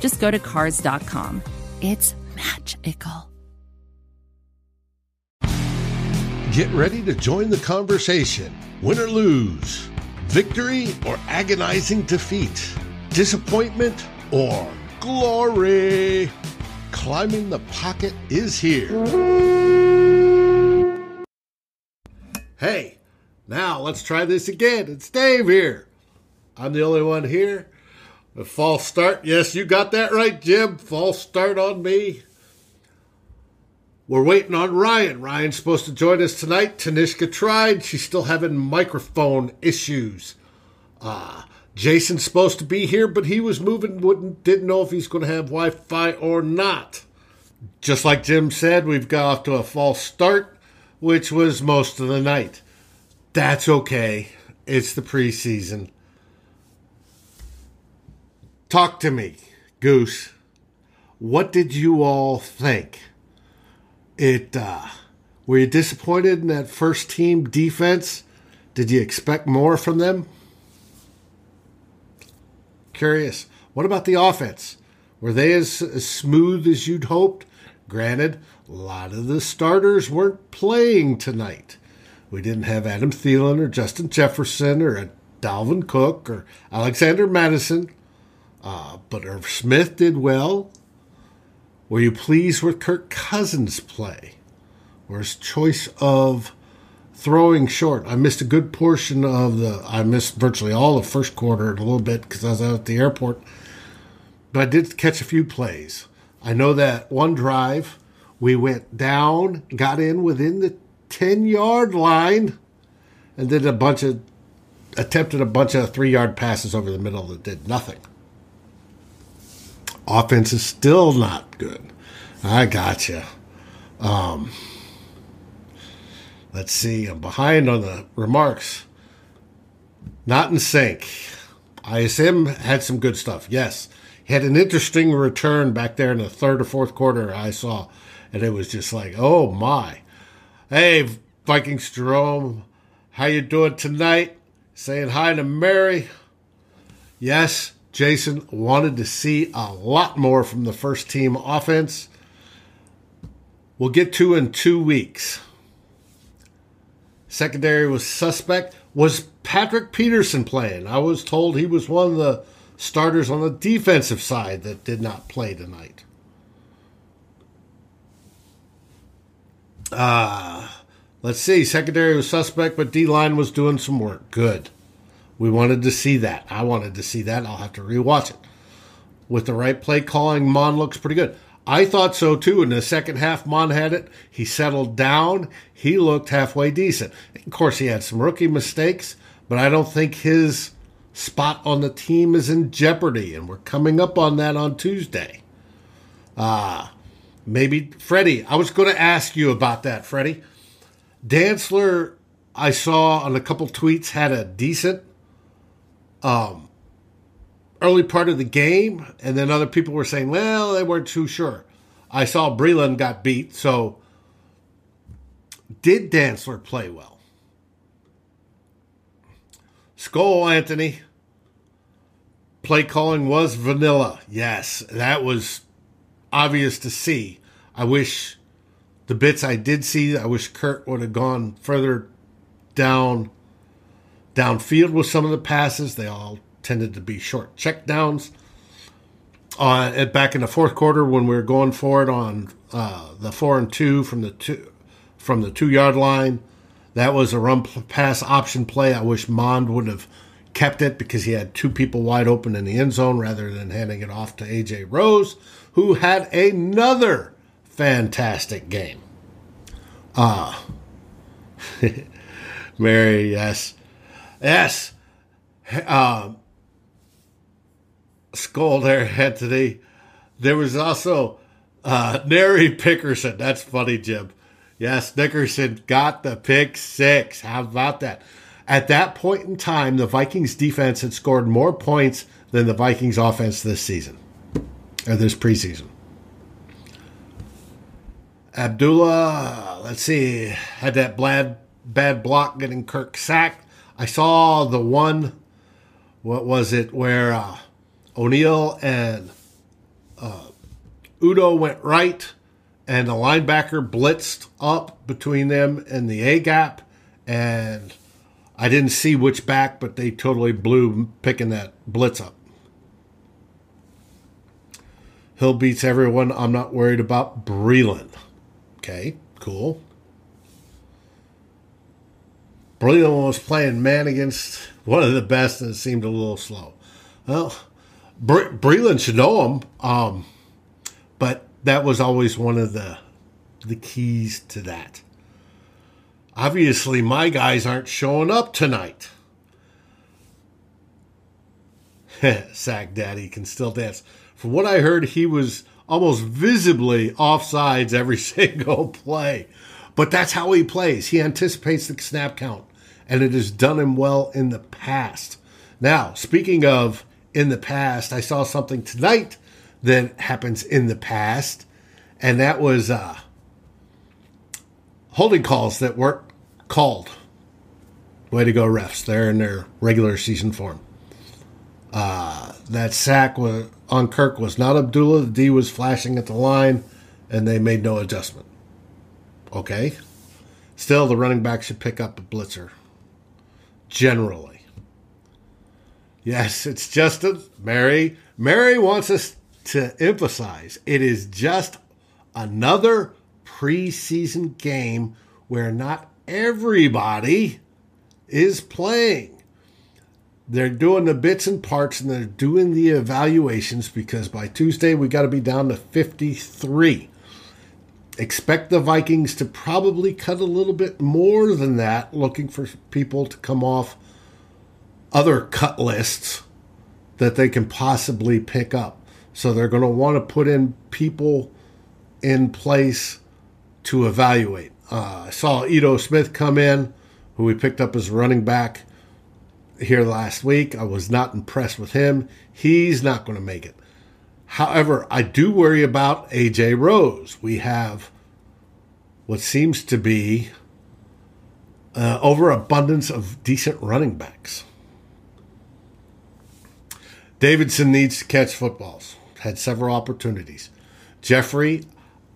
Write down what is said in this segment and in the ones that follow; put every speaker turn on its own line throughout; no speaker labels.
just go to Cars.com. It's magical.
Get ready to join the conversation. Win or lose, victory or agonizing defeat, disappointment or glory. Climbing the pocket is here. Hey, now let's try this again. It's Dave here. I'm the only one here. A false start. Yes, you got that right, Jim. False start on me. We're waiting on Ryan. Ryan's supposed to join us tonight. Tanishka tried. She's still having microphone issues. Uh, Jason's supposed to be here, but he was moving, wouldn't didn't know if he's going to have Wi-Fi or not. Just like Jim said, we've got off to a false start, which was most of the night. That's okay. It's the preseason. Talk to me, Goose. What did you all think? It uh, were you disappointed in that first team defense? Did you expect more from them? Curious. What about the offense? Were they as, as smooth as you'd hoped? Granted, a lot of the starters weren't playing tonight. We didn't have Adam Thielen or Justin Jefferson or Dalvin Cook or Alexander Mattison. Uh, but Irv Smith did well. Were you pleased with Kirk Cousins' play or his choice of throwing short? I missed a good portion of the. I missed virtually all the first quarter a little bit because I was out at the airport, but I did catch a few plays. I know that one drive we went down, got in within the ten yard line, and did a bunch of attempted a bunch of three yard passes over the middle that did nothing. Offense is still not good. I got you. Um, let's see. I'm behind on the remarks. Not in sync. ISM had some good stuff. Yes. He had an interesting return back there in the third or fourth quarter I saw. And it was just like, oh my. Hey, Vikings Jerome, how you doing tonight? Saying hi to Mary. Yes, Jason wanted to see a lot more from the first team offense. We'll get to in two weeks. Secondary was suspect. Was Patrick Peterson playing? I was told he was one of the starters on the defensive side that did not play tonight. Uh, let's see. Secondary was suspect, but D line was doing some work. Good. We wanted to see that. I wanted to see that. I'll have to rewatch it. With the right play calling, Mond looks pretty good. I thought so too. In the second half, Mond had it. He settled down. He looked halfway decent. Of course, he had some rookie mistakes, but I don't think his spot on the team is in jeopardy. And we're coming up on that on Tuesday. Uh, maybe Freddie. I was going to ask you about that, Freddie. Dantzler, I saw on a couple tweets, had a decent um, early part of the game, and then other people were saying, well, they weren't too sure. I saw Breeland got beat, so did Dantzler play well? Skull Anthony. Play calling was vanilla. Yes, that was obvious to see. I wish the bits I did see, I wish Kirk would have gone further down downfield with some of the passes. They all tended to be short checkdowns. Uh, back in the fourth quarter, when we were going for it on uh, the four and two from the two from the two yard line, that was a run pass option play. I wish Mond would have kept it because he had two people wide open in the end zone rather than handing it off to AJ Rose, who had another fantastic game. Ah, uh, Mary, yes. Yes. Um, skull there, Anthony. There was also uh, Nary Pickerson. That's funny, Jim. Yes, Nickerson got the pick six. How about that? At that point in time, the Vikings defense had scored more points than the Vikings offense this season, or this preseason. Abdullah, let's see, had that bad, bad block getting Kirk sacked. I saw the one, what was it, where uh, O'Neill and uh, Udoh went right, and the linebacker blitzed up between them and the A gap, and I didn't see which back, but they totally blew picking that blitz up. Hill beats everyone. I'm not worried about Breeland. Okay, cool. Breeland was playing man against one of the best, and it seemed a little slow. Well, Bre- Breeland should know him, um, but that was always one of the the keys to that. Obviously, my guys aren't showing up tonight. Sack Daddy can still dance. From what I heard, he was almost visibly offsides every single play. But that's how he plays. He anticipates the snap count, and it has done him well in the past. Now, speaking of in the past, I saw something tonight that happens in the past, and that was uh, holding calls that weren't called. Way to go, refs. They're in their regular season form. Uh, that sack was, on Kirk was not Abdullah. The D was flashing at the line, and they made no adjustment. Okay. Still, the running back should pick up a blitzer. Generally. Yes, it's just a Mary. Mary wants us to emphasize it is just another preseason game where not everybody is playing. They're doing the bits and parts and they're doing the evaluations because by Tuesday we got to be down to 53. Expect the Vikings to probably cut a little bit more than that, looking for people to come off other cut lists that they can possibly pick up. So they're going to want to put in people in place to evaluate. Uh, I saw Ito Smith come in, who we picked up as running back here last week. I was not impressed with him. He's not going to make it. However, I do worry about AJ Rose. We have what seems to be uh, overabundance of decent running backs. Davidson needs to catch footballs. Had several opportunities. Jeffrey,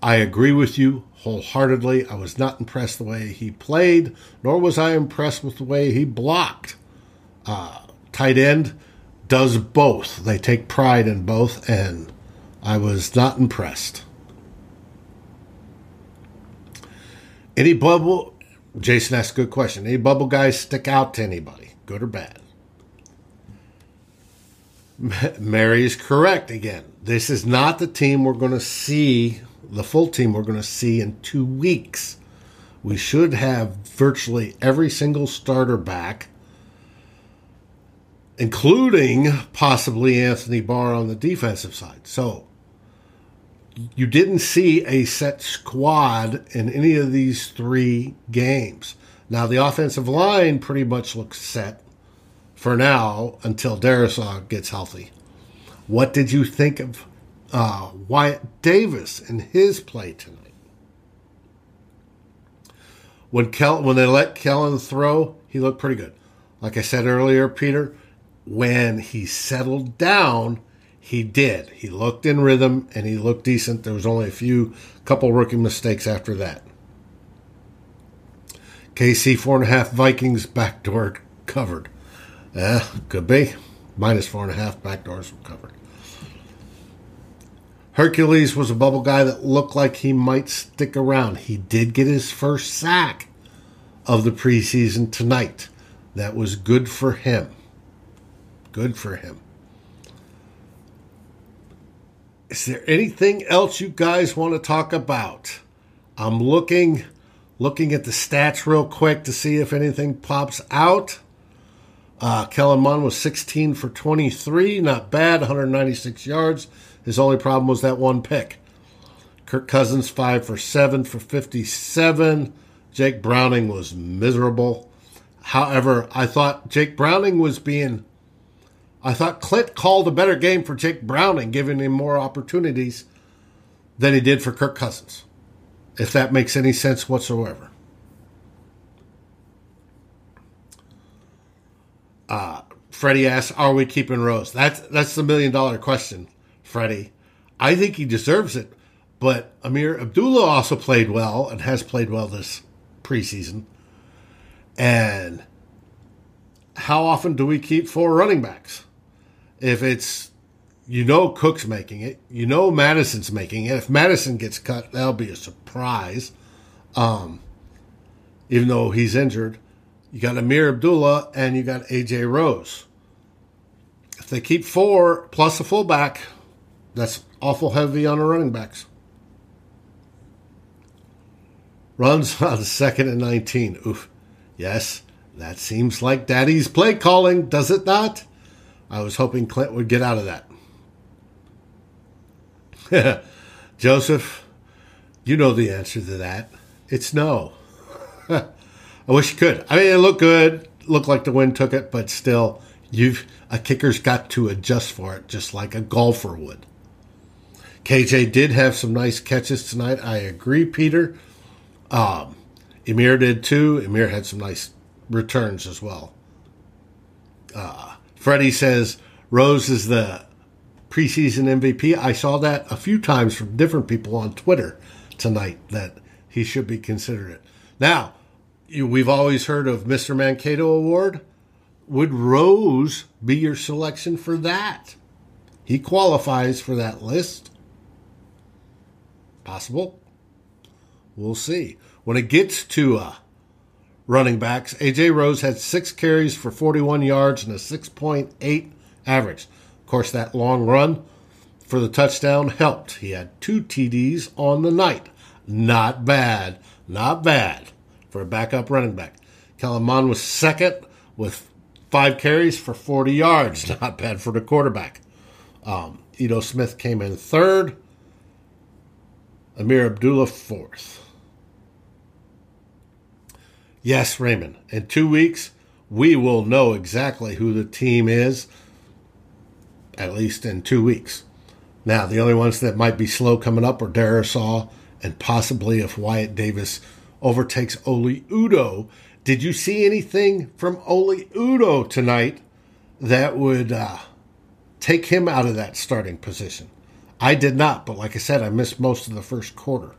I agree with you wholeheartedly. I was not impressed the way he played, nor was I impressed with the way he blocked. Uh, tight end does both. They take pride in both, and I was not impressed. Any bubble? Jason asked a good question. Any bubble guys stick out to anybody, good or bad? Mary is correct again. This is not the team we're going to see the full team we're going to see in two weeks. We should have virtually every single starter back, including possibly Anthony Barr on the defensive side. So you didn't see a set squad in any of these three games. Now, the offensive line pretty much looks set for now until Darrisaw gets healthy. What did you think of uh, Wyatt Davis and his play tonight. When Kel, when they let Kellen throw, he looked pretty good. Like I said earlier, Peter, when he settled down, he did. He looked in rhythm and he looked decent. There was only a few couple rookie mistakes after that. KC four and a half Vikings backdoor covered. Eh, could be. Minus four and a half backdoors were covered. Hercules was a bubble guy that looked like he might stick around. He did get his first sack of the preseason tonight. That was good for him. Good for him. Is there anything else you guys want to talk about? I'm looking looking at the stats real quick to see if anything pops out. Uh, Kellen Mond was 16 for 23, not bad, 196 yards, His only problem was that one pick. Kirk Cousins, 5 for 7 for 57. Jake Browning was miserable. However, I thought Jake Browning was being. I thought Clint called a better game for Jake Browning, giving him more opportunities than he did for Kirk Cousins. If that makes any sense whatsoever. Uh, Freddie asks, "Are we keeping Rose?" That's that's the million dollar question, Freddie. I think he deserves it, but Ameer Abdullah also played well and has played well this preseason. And how often do we keep four running backs? If it's you know Cook's making it, you know Mattison's making it. If Madison gets cut, that'll be a surprise. Um, even though he's injured, you got Ameer Abdullah and you got AJ Rose. If they keep four plus a fullback, that's awful heavy on the running backs. Runs on second and 19. Oof. Yes, that seems like Daddy's play calling, does it not? I was hoping Clint would get out of that. Joseph, you know the answer to that. It's no. I wish you could. I mean, it looked good. Looked like the wind took it, but still, you've a kicker's got to adjust for it, just like a golfer would. KJ did have some nice catches tonight. I agree, Peter. Um, Ameer did too. Ameer had some nice returns as well. Uh, Freddie says Rose is the preseason MVP. I saw that a few times from different people on Twitter tonight that he should be considered it. Now, you, we've always heard of Mr. Mankato Award. Would Rose be your selection for that? He qualifies for that list. Possible. We'll see. When it gets to uh, running backs, AJ Rose had six carries for 41 yards and a 6.8 average. Of course, that long run for the touchdown helped. He had two TDs on the night. Not bad. Not bad for a backup running back. Kellen was second with five carries for 40 yards. Not bad for the quarterback. Um, Ito Smith came in third. Ameer Abdullah fourth. Yes, Raymond. In two weeks, we will know exactly who the team is, at least in two weeks. Now, the only ones that might be slow coming up are Darrisaw and possibly if Wyatt Davis overtakes Oli Udoh. Did you see anything from Oli Udoh tonight that would uh, take him out of that starting position? I did not, but like I said, I missed most of the first quarter.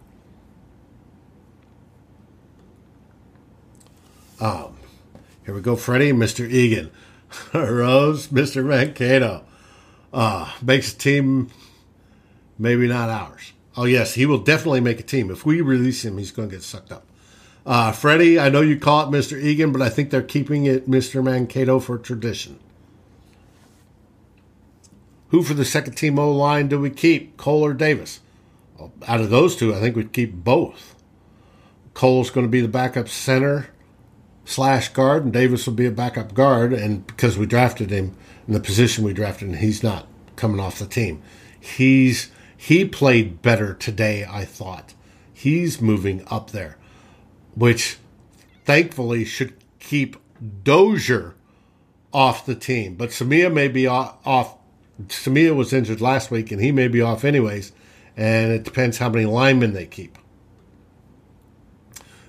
Um, here we go, Freddie, Mr. Egan, Rose, Mr. Mankato. Uh, makes a team, maybe not ours. Oh, yes, he will definitely make a team. If we release him, he's going to get sucked up. Uh, Freddie, I know you call it Mr. Egan, but I think they're keeping it Mr. Mankato for tradition. Who for the second team O line do we keep, Cole or Davis? Well, out of those two, I think we'd keep both. Cole's going to be the backup center slash guard, and Davis will be a backup guard. And because we drafted him in the position we drafted him, he's not coming off the team. He's he played better today, I thought. He's moving up there, which thankfully should keep Dozier off the team. But Samia may be off. Samia was injured last week, and he may be off anyways. And it depends how many linemen they keep.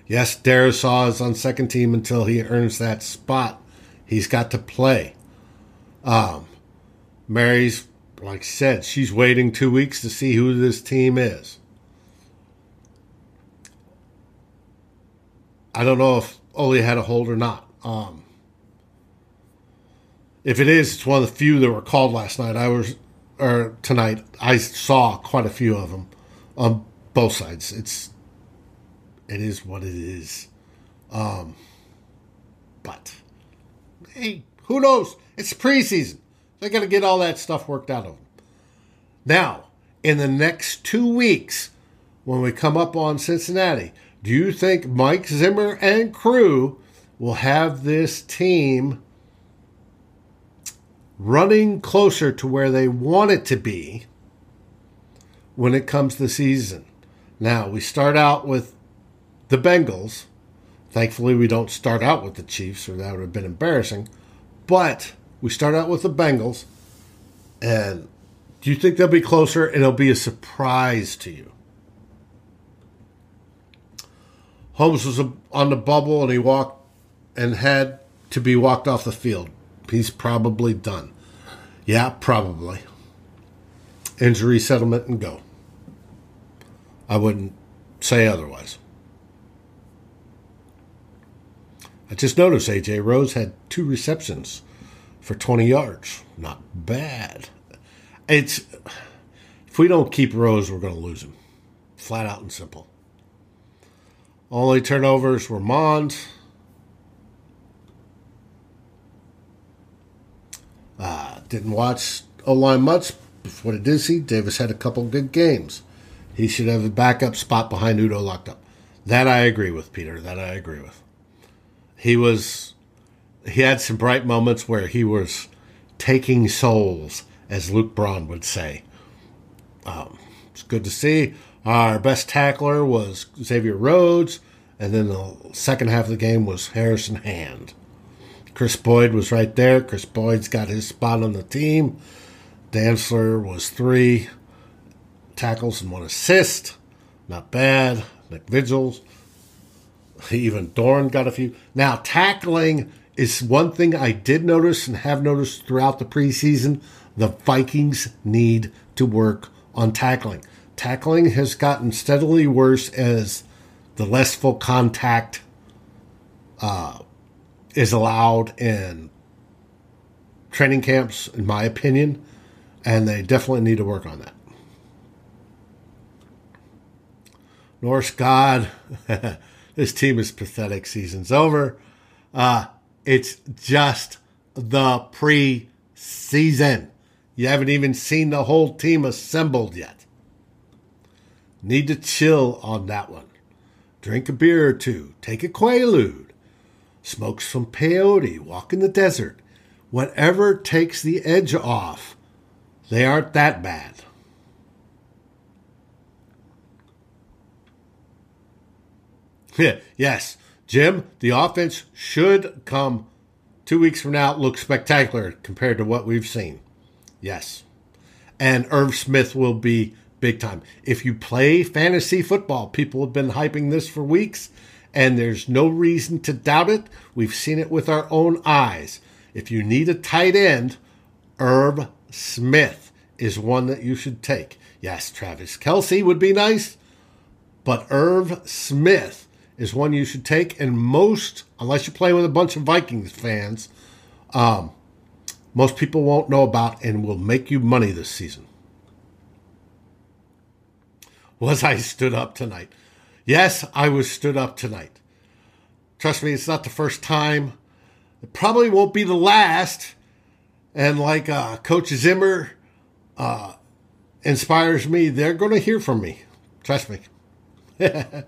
Yes, Darrisaw is on second team until he earns that spot. He's got to play. Um, Mary's, like I said, she's waiting two weeks to see who this team is. I don't know if Oli had a hold or not. Um, if it is, it's one of the few that were called last night. I was, or tonight, I saw quite a few of them on both sides. It's it is what it is. Um, but hey, who knows? It's preseason. They're going to get all that stuff worked out of them. Now, in the next two weeks, when we come up on Cincinnati, do you think Mike Zimmer and crew will have this team running closer to where they want it to be when it comes to season. Now, we start out with the Bengals. Thankfully, we don't start out with the Chiefs, or that would have been embarrassing. But we start out with the Bengals. And do you think they'll be closer and it'll be a surprise to you? Holmes was on the bubble and he walked and had to be walked off the field. He's probably done. Yeah, probably. Injury settlement and go. I wouldn't say otherwise. I just noticed AJ Rose had two receptions for 20 yards. Not bad. It's if we don't keep Rose, we're going to lose him. Flat out and simple. Only turnovers were Mond. Uh, didn't watch O line much. What I did see, Davis had a couple good games. He should have a backup spot behind Udoh locked up. That I agree with, Peter. That I agree with. He was, he had some bright moments where he was taking souls, as Luke Braun would say. Um, it's good to see. Our best tackler was Xavier Rhodes, and then the second half of the game was Harrison Hand. Chris Boyd was right there. Chris Boyd's got his spot on the team. Dantzler was three tackles and one assist. Not bad. Nick Vigils. Even Doran got a few. Now, tackling is one thing I did notice and have noticed throughout the preseason. The Vikings need to work on tackling. Tackling has gotten steadily worse as the less full contact uh, is allowed in training camps, in my opinion, and they definitely need to work on that. Norse God, this team is pathetic. Season's over. Uh, it's just the pre-season. You haven't even seen the whole team assembled yet. Need to chill on that one. Drink a beer or two. Take a Quaalude. Smoke some peyote. Walk in the desert. Whatever takes the edge off. They aren't that bad. Yeah, yes, Jim, the offense should come two weeks from now look spectacular compared to what we've seen. Yes. And Irv Smith will be big time. If you play fantasy football, people have been hyping this for weeks, and there's no reason to doubt it. We've seen it with our own eyes. If you need a tight end, Irv Smith is one that you should take. Yes, Travis Kelce would be nice, but Irv Smith is one you should take. And most, unless you play with a bunch of Vikings fans, um, most people won't know about and will make you money this season. Was I stood up tonight? Yes, I was stood up tonight. Trust me, it's not the first time. It probably won't be the last. And like uh, Coach Zimmer uh, inspires me, they're going to hear from me. Trust me.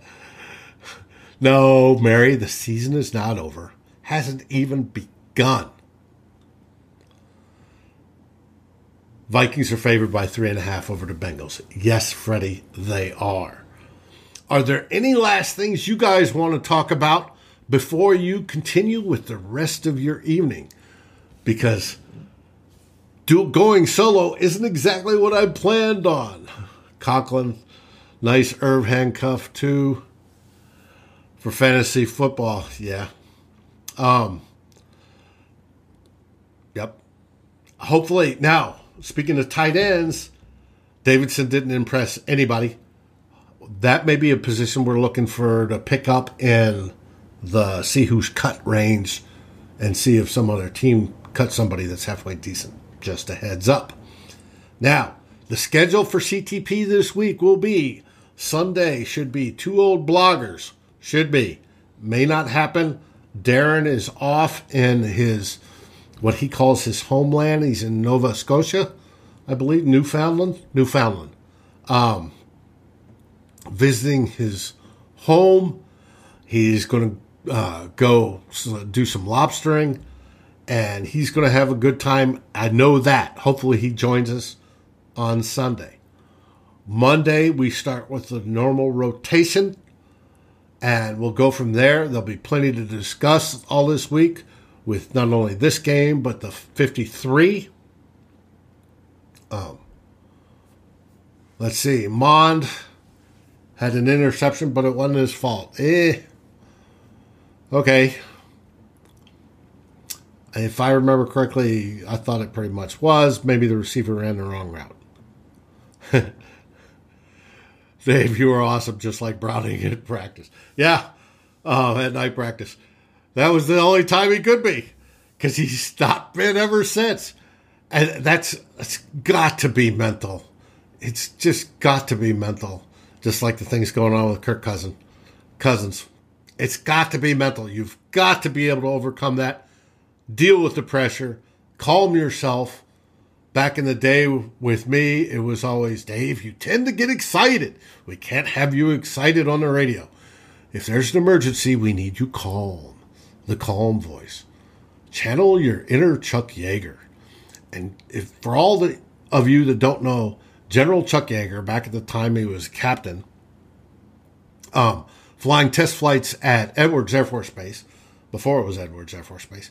No, Mary, the season is not over. Hasn't even begun. Vikings are favored by three and a half over the Bengals. Yes, Freddie, they are. Are there any last things you guys want to talk about before you continue with the rest of your evening? Because going solo isn't exactly what I planned on. Conklin, nice Irv handcuff too for fantasy football. Yeah. Um. Yep. Hopefully, now speaking of tight ends, Davidson didn't impress anybody. That may be a position we're looking for to pick up in the see who's cut range and see if some other team cut somebody that's halfway decent. Just a heads up. Now, the schedule for CTP this week will be Sunday should be two old bloggers should be. May not happen. Darren is off in his, what he calls his homeland. He's in Nova Scotia, I believe, Newfoundland. Newfoundland. Um, visiting his home. He's going to uh, go do some lobstering and he's going to have a good time. I know that. Hopefully, he joins us on Sunday. Monday, we start with the normal rotation, and we'll go from there. There'll be plenty to discuss all this week with not only this game, but the 53. Um, let's see. Mond had an interception, but it wasn't his fault. Eh. Okay. If I remember correctly, I thought it pretty much was. Maybe the receiver ran the wrong route. Dave, you were awesome, just like Browning at practice. Yeah, uh, at night practice. That was the only time he could be because he's not been ever since. And that's it's got to be mental. It's just got to be mental, just like the things going on with Kirk Cousin, Cousins. It's got to be mental. You've got to be able to overcome that, deal with the pressure, calm yourself. Back in the day with me, it was always, Dave, you tend to get excited. We can't have you excited on the radio. If there's an emergency, we need you calm. The calm voice. Channel your inner Chuck Yeager. And if for all the, of you that don't know, General Chuck Yeager, back at the time he was captain, um, flying test flights at Edwards Air Force Base, before it was Edwards Air Force Base.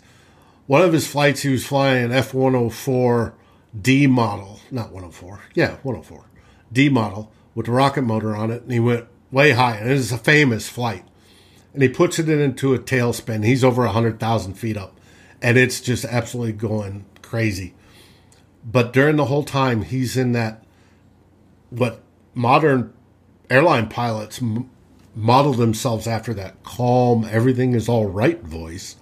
One of his flights, he was flying an F 104 D model, not 104, yeah, 104, D model with a rocket motor on it, and he went way high. And it is a famous flight. And he puts it into a tailspin. He's over 100,000 feet up, and it's just absolutely going crazy. But during the whole time, he's in that what modern airline pilots m- model themselves after that calm, everything is all right voice.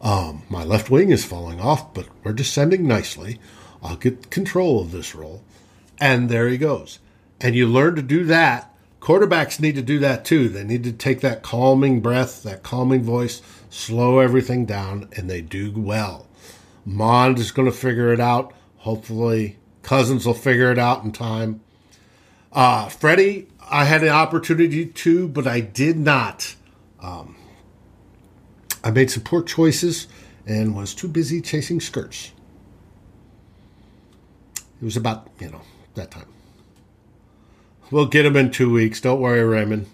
Um, my left wing is falling off, but we're descending nicely. I'll get control of this roll. And there he goes. And you learn to do that. Quarterbacks need to do that too. They need to take that calming breath, that calming voice, slow everything down, and they do well. Mond is going to figure it out. Hopefully, Cousins will figure it out in time. Uh, Freddie, I had an opportunity to, but I did not. Um, I made some poor choices and was too busy chasing skirts. It was about, you know, that time. We'll get him in two weeks. Don't worry, Raymond.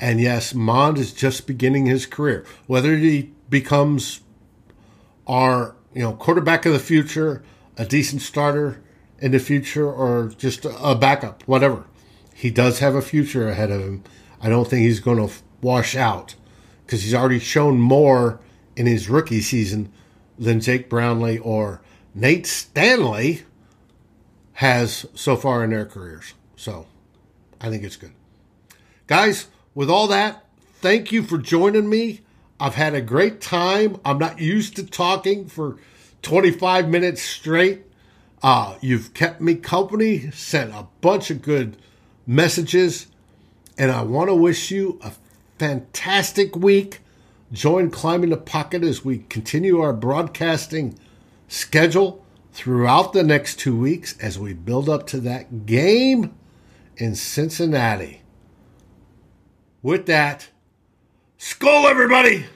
And yes, Mond is just beginning his career. Whether he becomes our, you know, quarterback of the future, a decent starter in the future, or just a backup, whatever. He does have a future ahead of him. I don't think he's going to wash out because he's already shown more in his rookie season than Jake Brownlee or Nate Stanley has so far in their careers. So I think it's good. Guys, with all that, thank you for joining me. I've had a great time. I'm not used to talking for 25 minutes straight. Uh, you've kept me company, sent a bunch of good messages, and I want to wish you a fantastic week. Join Climbing the Pocket as we continue our broadcasting schedule throughout the next two weeks as we build up to that game in Cincinnati. With that, skull everybody,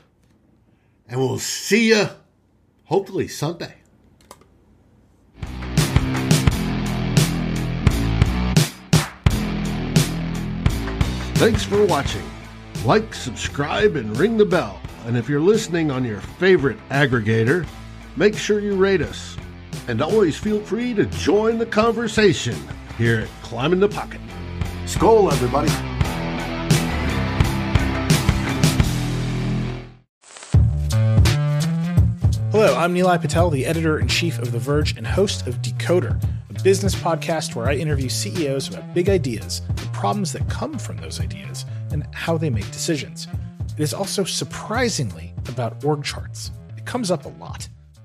and we'll see you hopefully Sunday. Thanks for watching. Like, subscribe, and ring the bell. And if you're listening on your favorite aggregator, make sure you rate us. And always feel free to join the conversation here at Climbing the Pocket. Skull, everybody.
Hello, I'm Nilay Patel, the editor in chief of The Verge and host of Decoder, a business podcast where I interview CEOs about big ideas, the problems that come from those ideas, and how they make decisions. It is also surprisingly about org charts. It comes up a lot.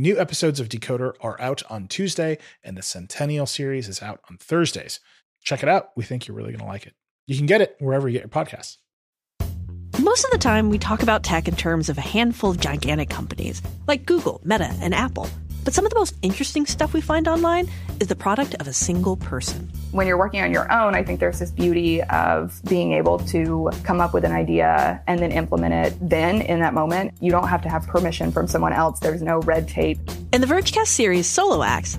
New episodes of Decoder are out on Tuesday, and the Centennial series is out on Thursdays. Check it out. We think you're really going to like it. You can get it wherever you get your podcasts.
Most of the time, we talk about tech in terms of a handful of gigantic companies like Google, Meta, and Apple. But some of the most interesting stuff we find online is the product of a single person.
When you're working on your own, I think there's this beauty of being able to come up with an idea and then implement it then in that moment. You don't have to have permission from someone else, there's no red tape.
In the Vergecast series Solo Acts,